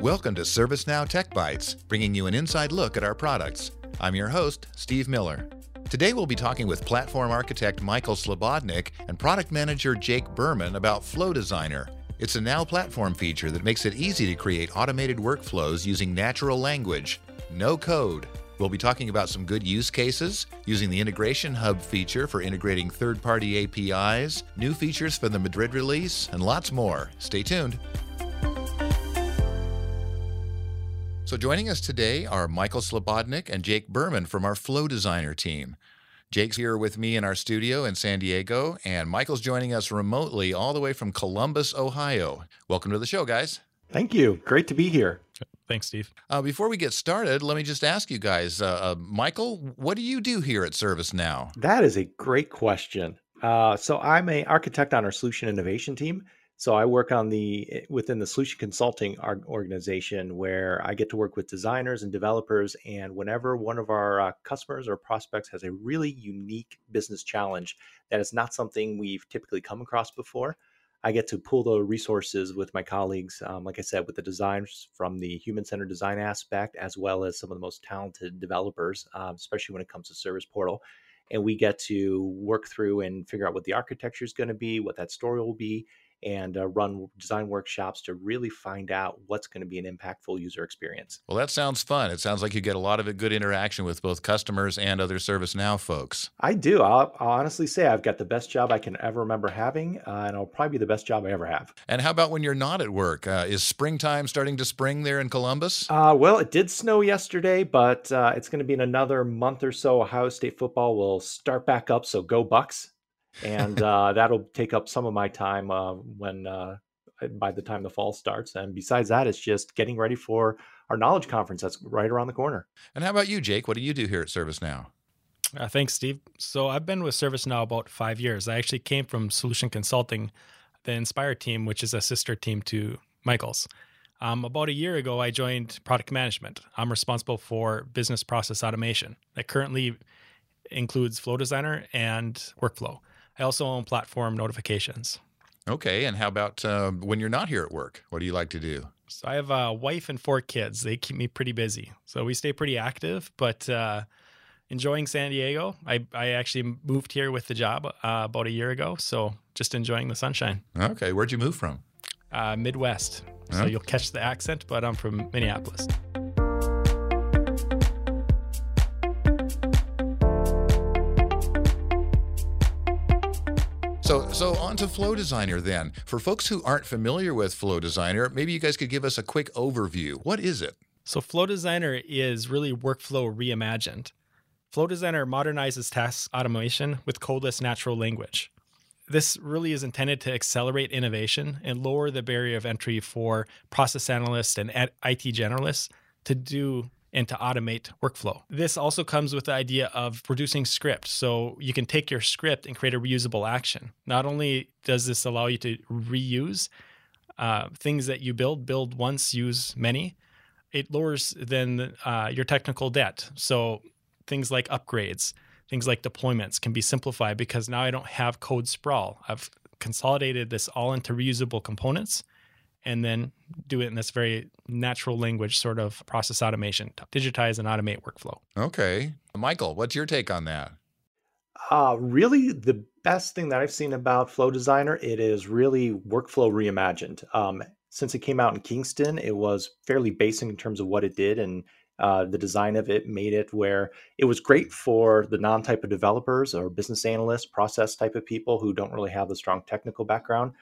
Welcome to ServiceNow Tech Bytes, bringing you an inside look at our products. I'm your host, Steve Miller. Today we'll be talking with platform architect Michael Slobodnik and product manager Jake Berman about Flow Designer. It's a Now platform feature that makes it easy to create automated workflows using natural language, no code. We'll be talking about some good use cases, using the Integration Hub feature for integrating third party APIs, new features for the Madrid release, and lots more. Stay tuned. So, joining us today are Michael Slobodnik and Jake Berman from our Flow Designer team. Jake's here with me in our studio in San Diego, and Michael's joining us remotely all the way from Columbus, Ohio. Welcome to the show, guys. Thank you. Great to be here. Thanks, Steve. Uh, before we get started, let me just ask you guys, uh, uh, Michael, what do you do here at ServiceNow? That is a great question. Uh, so I'm a architect on our solution innovation team. So I work on the eh, within the solution consulting organization where I get to work with designers and developers. And whenever one of our uh, customers or prospects has a really unique business challenge that is not something we've typically come across before, I get to pull the resources with my colleagues, um, like I said, with the designers from the human centered design aspect, as well as some of the most talented developers, um, especially when it comes to Service Portal. And we get to work through and figure out what the architecture is going to be, what that story will be, and uh, run design workshops to really find out what's going to be an impactful user experience. Well, that sounds fun. It sounds like you get a lot of good interaction with both customers and other ServiceNow folks. I do. I'll, I'll honestly say I've got the best job I can ever remember having, uh, and it'll probably be the best job I ever have. And how about when you're not at work? Uh, is springtime starting to spring there in Columbus? Uh, well, it did snow yesterday, but uh, it's going to be in another month or so. Ohio State football will start back up, so go Bucks! And uh, that'll take up some of my time uh, when uh, by the time the fall starts. And besides that, it's just getting ready for our knowledge conference that's right around the corner. And how about you, Jake? What do you do here at ServiceNow? Uh, thanks, Steve. So I've been with ServiceNow about five years. I actually came from Solution Consulting, the Inspire team, which is a sister team to Michael's. Um, about a year ago, I joined product management. I'm responsible for business process automation that currently includes Flow Designer and Workflow. I also own platform notifications. Okay. And how about uh, when you're not here at work? What do you like to do? So I have a wife and four kids. They keep me pretty busy. So we stay pretty active, but uh, enjoying San Diego. I, I actually moved here with the job uh, about a year ago. So just enjoying the sunshine. Okay. Where'd you move from? Uh, Midwest. So you'll catch the accent, but I'm from Minneapolis. So, so on to Flow Designer then. For folks who aren't familiar with Flow Designer, maybe you guys could give us a quick overview. What is it? So, Flow Designer is really workflow reimagined. Flow Designer modernizes task automation with codeless natural language. This really is intended to accelerate innovation and lower the barrier of entry for process analysts and IT generalists to do and to automate workflow. This also comes with the idea of producing script. So you can take your script and create a reusable action. Not only does this allow you to reuse uh, things that you build, build once, use many, it lowers then uh, your technical debt. So things like upgrades, things like deployments can be simplified because now I don't have code sprawl. I've consolidated this all into reusable components and then do it in this very natural language sort of process automation to digitize and automate workflow. Okay. Michael, what's your take on that? Uh, really, the best thing that I've seen about Flow Designer, it is really workflow reimagined. Um, since it came out in Kingston, it was fairly basic in terms of what it did, and uh, the design of it made it where it was great for the non-type of developers or business analysts, process type of people who don't really have the strong technical background.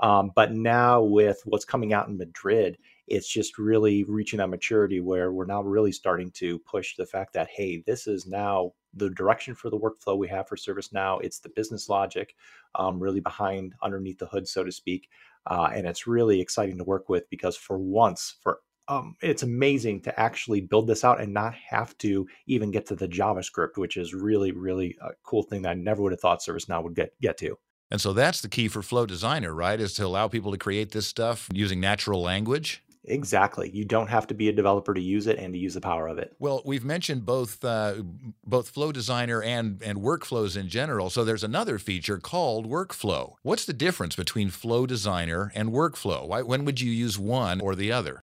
Um, but now with what's coming out in Madrid, it's just really reaching that maturity where we're now really starting to push the fact that, hey, this is now the direction for the workflow we have for ServiceNow. It's the business logic um, really behind underneath the hood, so to speak. Uh, and it's really exciting to work with because for once, for um, it's amazing to actually build this out and not have to even get to the JavaScript, which is really, really a cool thing that I never would have thought ServiceNow would get get to. And so that's the key for Flow Designer, right? Is to allow people to create this stuff using natural language. Exactly. You don't have to be a developer to use it and to use the power of it. Well, we've mentioned both uh, both Flow Designer and and workflows in general. So there's another feature called Workflow. What's the difference between Flow Designer and Workflow? Why, when would you use one or the other?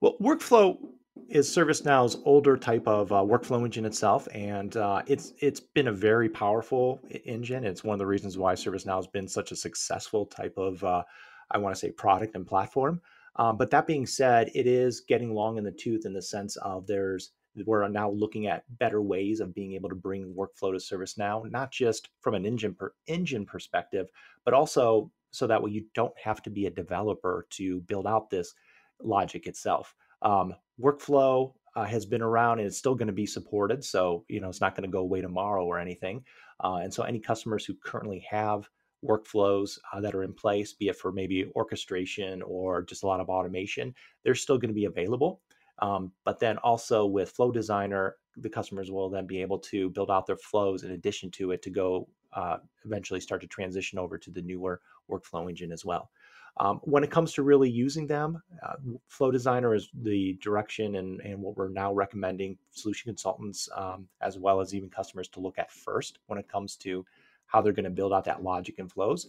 Well, Workflow is ServiceNow's older type of uh, workflow engine itself, and uh, it's it's been a very powerful engine. It's one of the reasons why ServiceNow has been such a successful type of uh, I want to say product and platform. Um, but that being said, it is getting long in the tooth in the sense of there's we're now looking at better ways of being able to bring workflow to ServiceNow, not just from an engine per engine perspective, but also so that way you don't have to be a developer to build out this logic itself. Um, workflow uh, has been around and it's still going to be supported, so you know it's not going to go away tomorrow or anything. Uh, and so any customers who currently have workflows uh, that are in place, be it for maybe orchestration or just a lot of automation, they're still going to be available. Um, but then also with Flow Designer, the customers will then be able to build out their flows in addition to it to go uh, eventually start to transition over to the newer workflow engine as well. Um, when it comes to really using them, uh, Flow Designer is the direction and, and what we're now recommending solution consultants um, as well as even customers to look at first when it comes to how they're going to build out that logic and flows.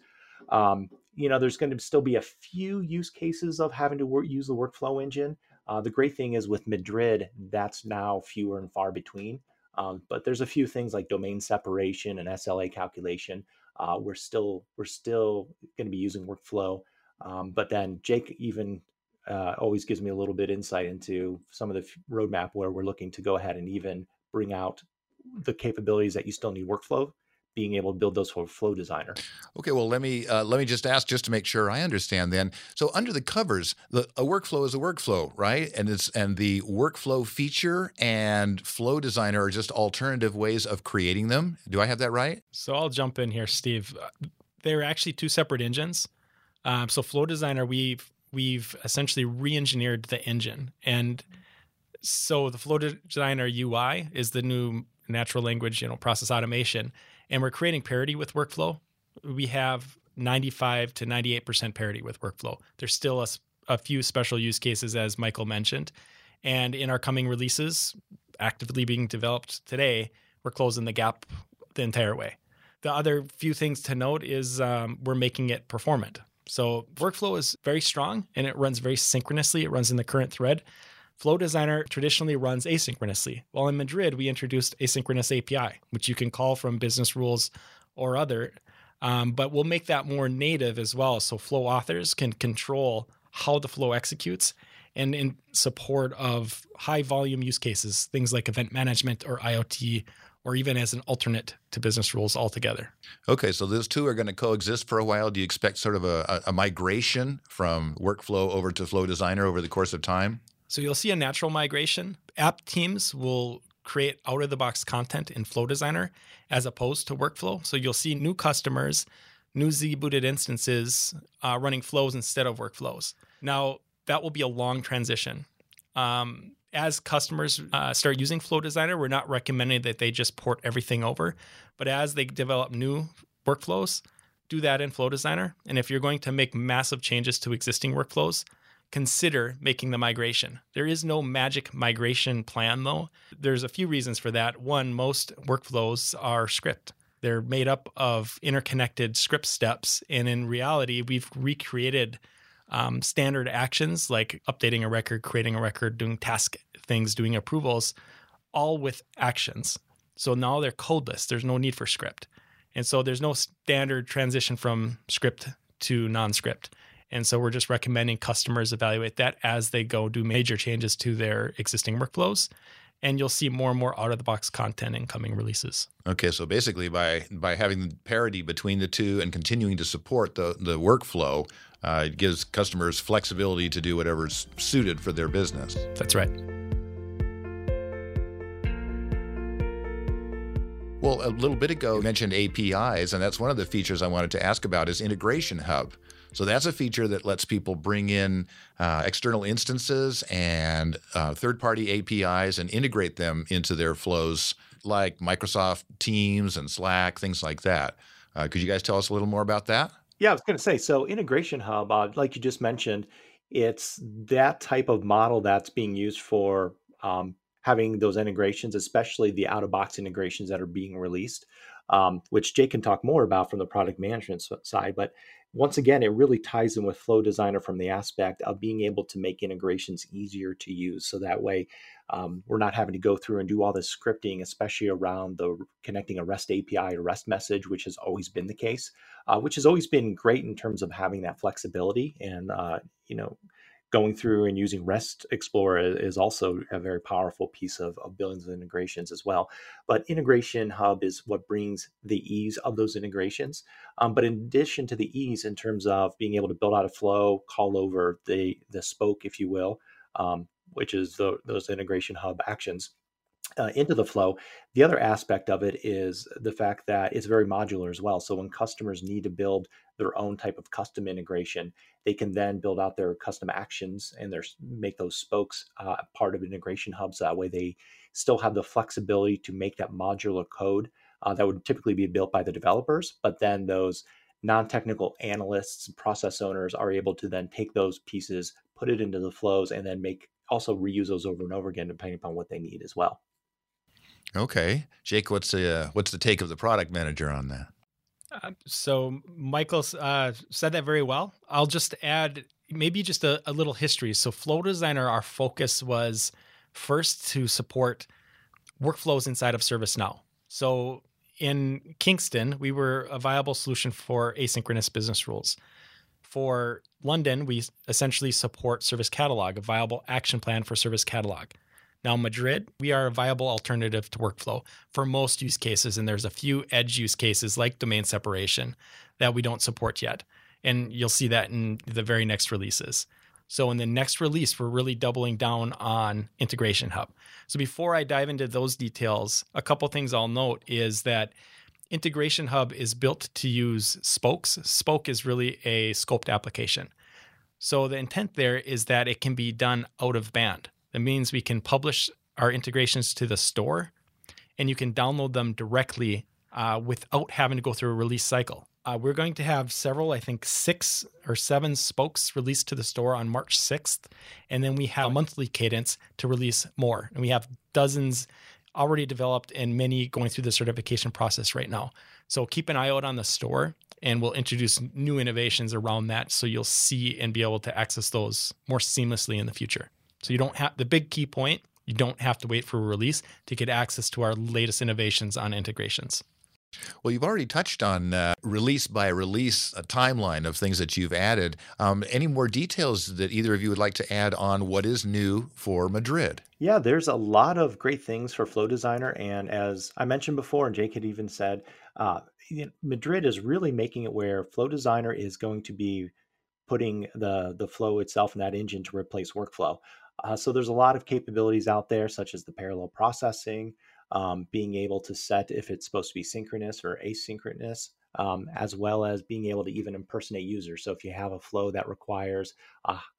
Um, you know, there's going to still be a few use cases of having to work, use the workflow engine. Uh, the great thing is with Madrid, that's now fewer and far between. Um, but there's a few things like domain separation and SLA calculation. Uh, we're still we're still going to be using workflow. Um, but then Jake even uh, always gives me a little bit insight into some of the roadmap where we're looking to go ahead and even bring out the capabilities that you still need workflow being able to build those for Flow Designer. Okay, well let me uh, let me just ask just to make sure I understand. Then, so under the covers, the, a workflow is a workflow, right? And it's and the workflow feature and Flow Designer are just alternative ways of creating them. Do I have that right? So I'll jump in here, Steve. They're actually two separate engines. Um, so Flow Designer, we've we've essentially re-engineered the engine, and so the Flow Designer UI is the new natural language, you know, process automation and we're creating parity with workflow. We have 95 to 98% parity with workflow. There's still a, a few special use cases, as Michael mentioned. And in our coming releases, actively being developed today, we're closing the gap the entire way. The other few things to note is um, we're making it performant. So workflow is very strong and it runs very synchronously. It runs in the current thread. Flow Designer traditionally runs asynchronously. While in Madrid, we introduced asynchronous API, which you can call from business rules or other. Um, but we'll make that more native as well. So Flow authors can control how the flow executes and in support of high volume use cases, things like event management or IoT, or even as an alternate to business rules altogether. Okay, so those two are going to coexist for a while. Do you expect sort of a, a migration from workflow over to Flow Designer over the course of time? So you'll see a natural migration. App teams will create out of the box content in Flow Designer as opposed to workflow. So you'll see new customers, new Z booted instances uh, running flows instead of workflows. Now, that will be a long transition. Um, as customers uh, start using Flow Designer, we're not recommending that they just port everything over, but as they develop new workflows, do that in Flow Designer. And if you're going to make massive changes to existing workflows, consider making the migration. There is no magic migration plan, though. There's a few reasons for that. One, most workflows are script. They're made up of interconnected script steps. And in reality, we've recreated um, standard actions like updating a record, creating a record, doing task things, doing approvals, all with actions. So now they're codeless. There's no need for script. And so there's no standard transition from script to non script. And so we're just recommending customers evaluate that as they go do major changes to their existing workflows. And you'll see more and more out of the box content in coming releases. Okay, so basically, by by having parity between the two and continuing to support the the workflow, uh, it gives customers flexibility to do whatever's suited for their business. That's right. Well, a little bit ago, you mentioned APIs, and that's one of the features I wanted to ask about is Integration Hub. So that's a feature that lets people bring in uh, external instances and uh, third party APIs and integrate them into their flows like Microsoft Teams and Slack, things like that. Uh, could you guys tell us a little more about that? Yeah, I was going to say so Integration Hub, uh, like you just mentioned, it's that type of model that's being used for um, having those integrations, especially the out of box integrations that are being released, um, which Jake can talk more about from the product management side. But once again, it really ties in with Flow Designer from the aspect of being able to make integrations easier to use. So that way, um, we're not having to go through and do all this scripting, especially around the connecting a REST API to REST message, which has always been the case, uh, which has always been great in terms of having that flexibility and uh, you know going through and using REST Explorer is also a very powerful piece of, of integrations as well. But Integration Hub is what brings the ease of those integrations. Um, but in addition to the ease in terms of being able to build out a flow, call over the the spoke, if you will, um, which is the, those Integration Hub actions, uh, into the flow. The other aspect of it is the fact that it's very modular as well. So when customers need to build their own type of custom integration, they can then build out their custom actions and their make those spokes uh, part of integration hubs. That way, they still have the flexibility to make that modular code uh, that would typically be built by the developers, but then those non-technical analysts and process owners are able to then take those pieces put it into the flows and then make also reuse those over and over again depending upon what they need as well Okay, Jake, what's the uh, what's the take of the product manager on that? Uh, so Michael uh, said that very well. I'll just add maybe just a, a little history. So Flow Designer, our focus was first to support workflows inside of ServiceNow. So in Kingston, we were a viable solution for asynchronous business rules. For London, we essentially support Service Catalog, a viable action plan for Service Catalog. Now, Madrid, we are a viable alternative to workflow for most use cases. And there's a few edge use cases like domain separation that we don't support yet. And you'll see that in the very next releases. So, in the next release, we're really doubling down on Integration Hub. So, before I dive into those details, a couple things I'll note is that Integration Hub is built to use spokes. Spoke is really a scoped application. So, the intent there is that it can be done out of band. That means we can publish our integrations to the store and you can download them directly uh, without having to go through a release cycle. Uh, we're going to have several, I think six or seven spokes released to the store on March 6th. And then we have a monthly cadence to release more. And we have dozens already developed and many going through the certification process right now. So keep an eye out on the store and we'll introduce new innovations around that so you'll see and be able to access those more seamlessly in the future. So you don't have the big key point, you don't have to wait for a release to get access to our latest innovations on integrations. Well, you've already touched on uh, release by release, a timeline of things that you've added. Um, any more details that either of you would like to add on what is new for Madrid? Yeah, there's a lot of great things for Flow Designer. And as I mentioned before, and Jake had even said, uh, Madrid is really making it where Flow Designer is going to be putting the, the flow itself in that engine to replace workflow. Uh, so there's a lot of capabilities out there, such as the parallel processing, um, being able to set if it's supposed to be synchronous or asynchronous, um, as well as being able to even impersonate users. So if you have a flow that requires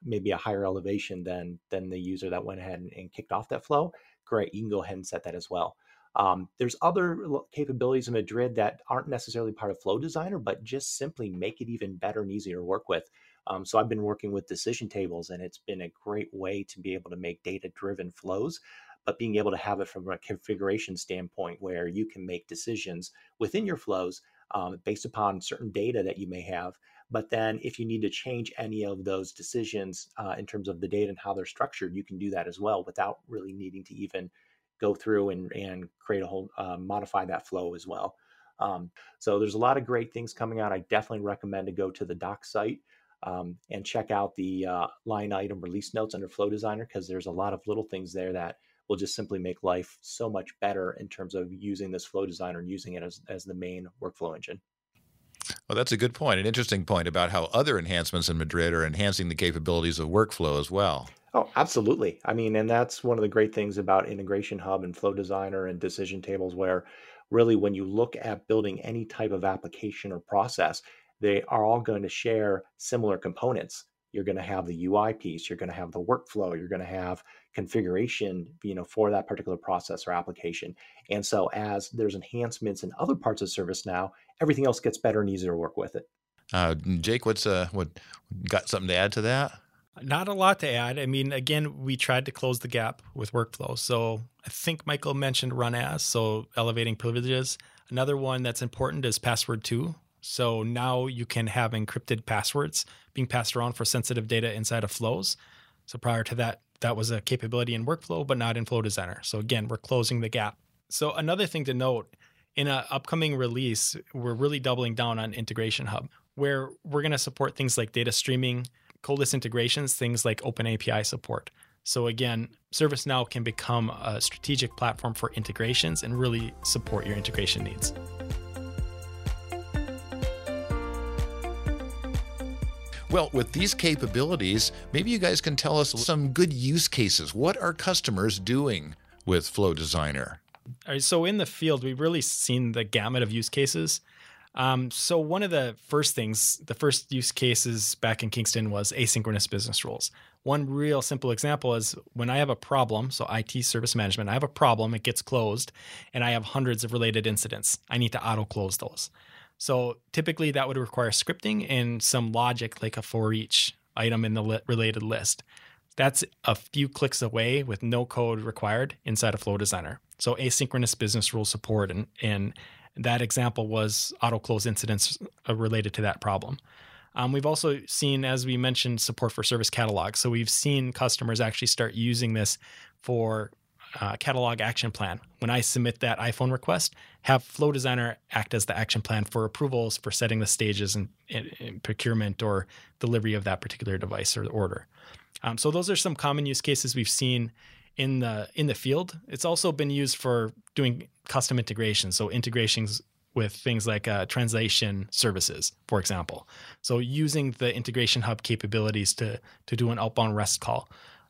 maybe a higher elevation than than the user that went ahead and, and, kicked off that flow, great, you can go ahead and set that as well. Um, there's other capabilities in Madrid that aren't necessarily part of Flow Designer, but just simply make it even better and easier to work with. Um, so I've been working with decision tables, and it's been a great way to be able to make data driven flows, but being able to have it from a configuration standpoint where you can make decisions within your flows um, based upon certain data that you may have. But then, if you need to change any of those decisions uh, in terms of the data and how they're structured, you can do that as well without really needing to even go through and, and create a whole uh, modify that flow as well. Um, so there's a lot of great things coming out. I definitely recommend to go to the doc site um, and check out the uh, line item release notes under Flow Designer because there's a lot of little things there that will just simply make life so much better in terms of using this Flow Designer and using it as, as the main workflow engine. Well, that's a good point, an interesting point about how other enhancements in Madrid are enhancing the capabilities of workflow as well. Oh, absolutely. I mean, and that's one of the great things about Integration Hub and Flow Designer and decision tables, where really when you look at building any type of application or process, they are all going to share similar components. You're going to have the UI piece, you're going to have the workflow, you're going to have configuration, you know, for that particular process or application. And so as there's enhancements in other parts of ServiceNow, everything else gets better and easier to work with it. Uh, Jake, what's uh, what got something to add to that? Not a lot to add. I mean, again, we tried to close the gap with workflow. So I think Michael mentioned run as, so elevating privileges. Another one that's important is password two. So now you can have encrypted passwords being passed around for sensitive data inside of flows. So prior to that, that was a capability in workflow, but not in Flow Designer. So again, we're closing the gap. So another thing to note in an upcoming release, we're really doubling down on Integration Hub, where we're going to support things like data streaming, codeless integrations, things like Open API support. So again, ServiceNow can become a strategic platform for integrations and really support your integration needs. Well, with these capabilities, maybe you guys can tell us some good use cases. What are customers doing with Flow Designer? All right, so in the field, we've really seen the gamut of use cases. Um, so one of the first things, the first use cases back in Kingston was asynchronous business rules. One real simple example is when I have a problem, so IT service management, I have a problem, it gets closed, and I have hundreds of related incidents. I need to auto close those. So typically that would require scripting and some logic like a for each item in the li- related list. That's a few clicks away with no code required inside of Flow Designer. So asynchronous business rule support and, and that example was auto close incidents uh, related to that problem. Um, we've also seen, as we mentioned, support for service catalog. So we've seen customers actually start using this for uh, catalog action plan. When I submit that iPhone request, have Flow Designer act as the action plan for approvals for setting the stages and, procurement or delivery of that particular device or order. Um, so those are some common use cases we've seen in the in the field. It's also been used for doing custom integrations, so integrations with things like uh, translation services, for example. So using the integration hub capabilities to to do an outbound REST call.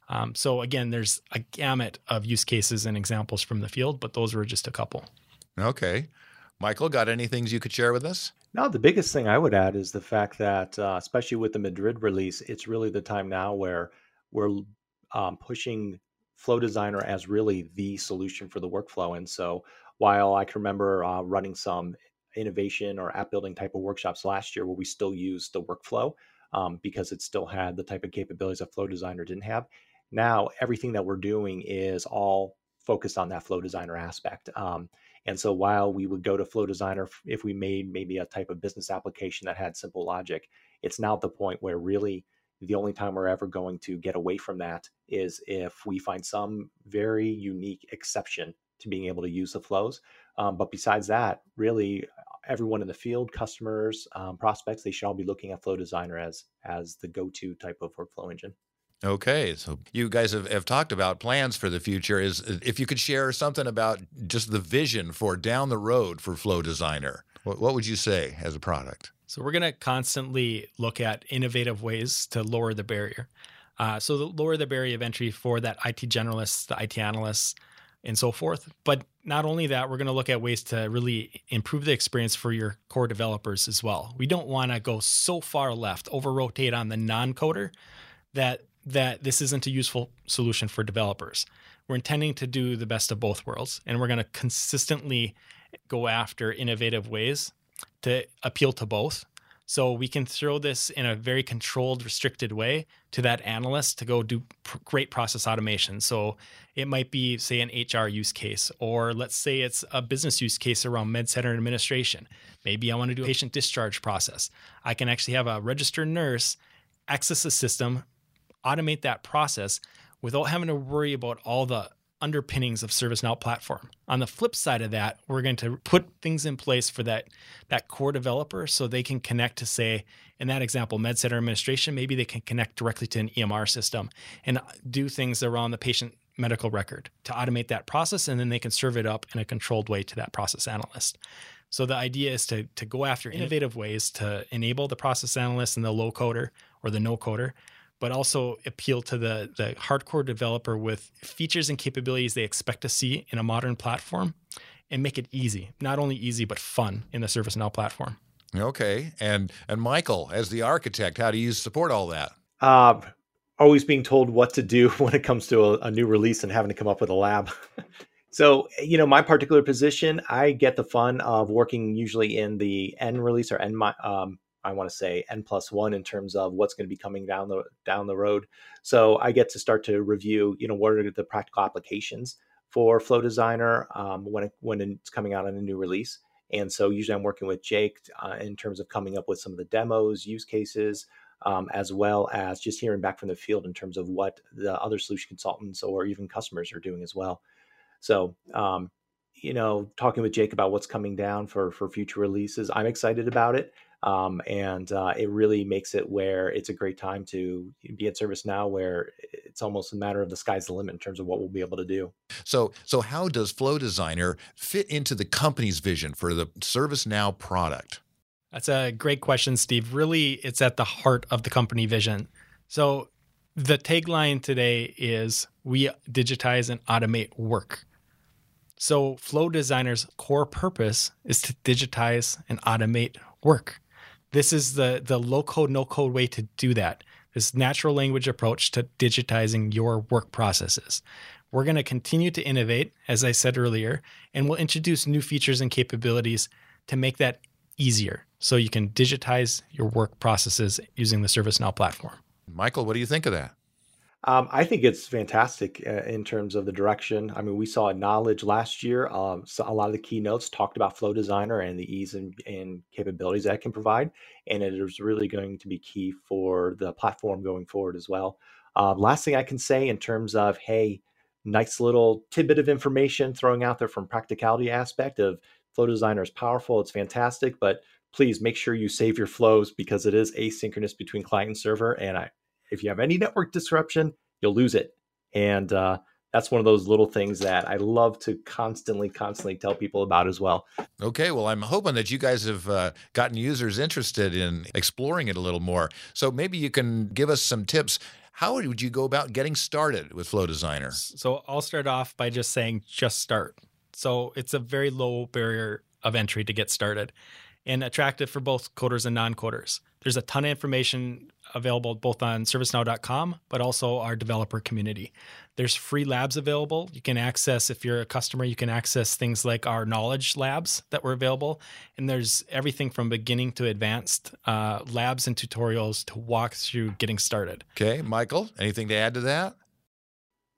Um, so again, there's a gamut of use cases and examples from the field, but those were just a couple. Okay. Michael, got any things you could share with us? No, the biggest thing I would add is the fact that, uh, especially with the Madrid release, it's really the time now where we're um, pushing Flow Designer as really the solution for the workflow. And so, while I can remember uh, running some innovation or app building type of workshops last year where we still used the workflow um, because it still had the type of capabilities that Flow Designer didn't have, now everything that we're doing is all focused on that flow designer aspect. Um, and so while we would go to flow designer if we made maybe a type of business application that had simple logic, it's now at the point where really the only time we're ever going to get away from that is if we find some very unique exception to being able to use the flows. Um, but besides that, really everyone in the field, customers, um, prospects, they should all be looking at Flow Designer as as the go-to type of workflow engine. Okay, so you guys have, have talked about plans for the future. Is if you could share something about just the vision for down the road for Flow Designer, what, what would you say as a product? So we're going to constantly look at innovative ways to lower the barrier. Uh, so the, lower the barrier of entry for that IT generalists, the IT analysts, and so forth. But not only that, we're going to look at ways to really improve the experience for your core developers as well. We don't want to go so far left, over rotate on the non coder that that this isn't a useful solution for developers. We're intending to do the best of both worlds, and we're going to consistently go after innovative ways to appeal to both. So we can throw this in a very controlled, restricted way to that analyst to go do pr- great process automation. So it might be, say, an HR use case, or let's say it's a business use case around med center administration. Maybe I want to do a patient discharge process. I can actually have a registered nurse access the system, automate that process without having to worry about all the underpinnings of ServiceNow platform. On the flip side of that, we're going to put things in place for that that core developer so they can connect to say in that example MedCenter administration maybe they can connect directly to an EMR system and do things around the patient medical record to automate that process and then they can serve it up in a controlled way to that process analyst. So the idea is to to go after innovative ways to enable the process analyst and the low coder or the no coder but also appeal to the, the hardcore developer with features and capabilities they expect to see in a modern platform and make it easy, not only easy, but fun in the ServiceNow platform. Okay. And and Michael, as the architect, how do you support all that? Uh, always being told what to do when it comes to a, a new release and having to come up with a lab. so, you know, my particular position, I get the fun of working usually in the end release or end um, I want to say n plus one in terms of what's going to be coming down the down the road. So I get to start to review, you know, what are the practical applications for Flow Designer um, when it, when it's coming out on a new release. And so usually I'm working with Jake uh, in terms of coming up with some of the demos, use cases, um, as well as just hearing back from the field in terms of what the other solution consultants or even customers are doing as well. So, um, you know, talking with Jake about what's coming down for for future releases, I'm excited about it. Um, and uh, it really makes it where it's a great time to be at ServiceNow, where it's almost a matter of the sky's the limit in terms of what we'll be able to do. So, so how does Flow Designer fit into the company's vision for the ServiceNow product? That's a great question, Steve. Really, it's at the heart of the company vision. So, the tagline today is we digitize and automate work. So, Flow Designer's core purpose is to digitize and automate work. This is the, the low code, no code way to do that. This natural language approach to digitizing your work processes. We're going to continue to innovate, as I said earlier, and we'll introduce new features and capabilities to make that easier so you can digitize your work processes using the ServiceNow platform. Michael, what do you think of that? Um, I think it's fantastic uh, in terms of the direction. I mean, we saw Knowledge last year. Um, so a lot of the keynotes talked about Flow Designer and the ease and, and capabilities that can provide, and it is really going to be key for the platform going forward as well. Uh, last thing I can say in terms of hey, nice little tidbit of information throwing out there from practicality aspect of Flow Designer is powerful. It's fantastic, but please make sure you save your flows because it is asynchronous between client and server, and I if you have any network disruption, you'll lose it. And uh, that's one of those little things that I love to constantly, constantly tell people about as well. Okay, well, I'm hoping that you guys have uh, gotten users interested in exploring it a little more. So maybe you can give us some tips. How would you go about getting started with Flow Designer? So I'll start off by just saying just start. So it's a very low barrier of entry to get started and attractive for both coders and non coders. There's a ton of information available both on servicenow.com, but also our developer community. There's free labs available. You can access, if you're a customer, you can access things like our knowledge labs that were available. And there's everything from beginning to advanced uh, labs and tutorials to walk through getting started. Okay, Michael, anything to add to that?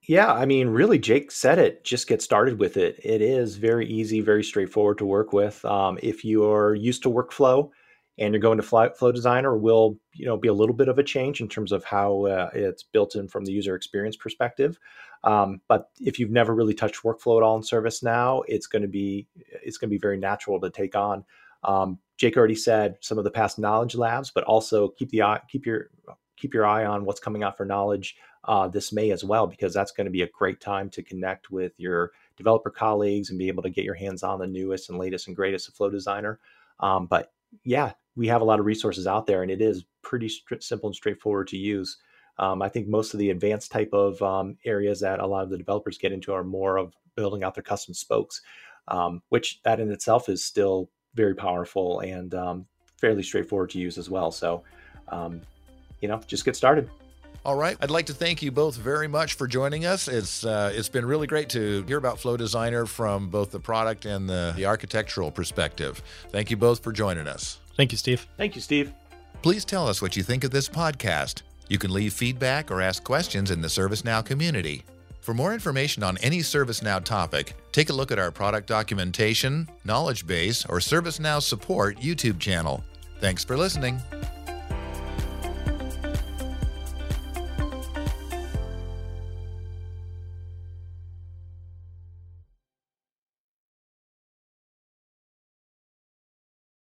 Yeah, I mean, really, Jake said it. Just get started with it. It is very easy, very straightforward to work with. Um, if you're used to workflow, and you're going to Flow Designer will you know be a little bit of a change in terms of how uh, it's built in from the user experience perspective. Um, but if you've never really touched workflow at all in ServiceNow, it's going to be it's going to be very natural to take on. Um, Jake already said some of the past knowledge labs, but also keep the eye, keep your keep your eye on what's coming out for knowledge uh, this May as well, because that's going to be a great time to connect with your developer colleagues and be able to get your hands on the newest and latest and greatest of Flow Designer. Um, but yeah, we have a lot of resources out there, and it is pretty simple and straightforward to use. Um, I think most of the advanced type of um, areas that a lot of the developers get into are more of building out their custom spokes, um, which that in itself is still very powerful and um, fairly straightforward to use as well. So, um, you know, just get started. All right. I'd like to thank you both very much for joining us. It's uh, it's been really great to hear about Flow Designer from both the product and the, the architectural perspective. Thank you both for joining us. Thank you, Steve. Thank you, Steve. Please tell us what you think of this podcast. You can leave feedback or ask questions in the ServiceNow community. For more information on any ServiceNow topic, take a look at our product documentation, knowledge base, or ServiceNow support YouTube channel. Thanks for listening.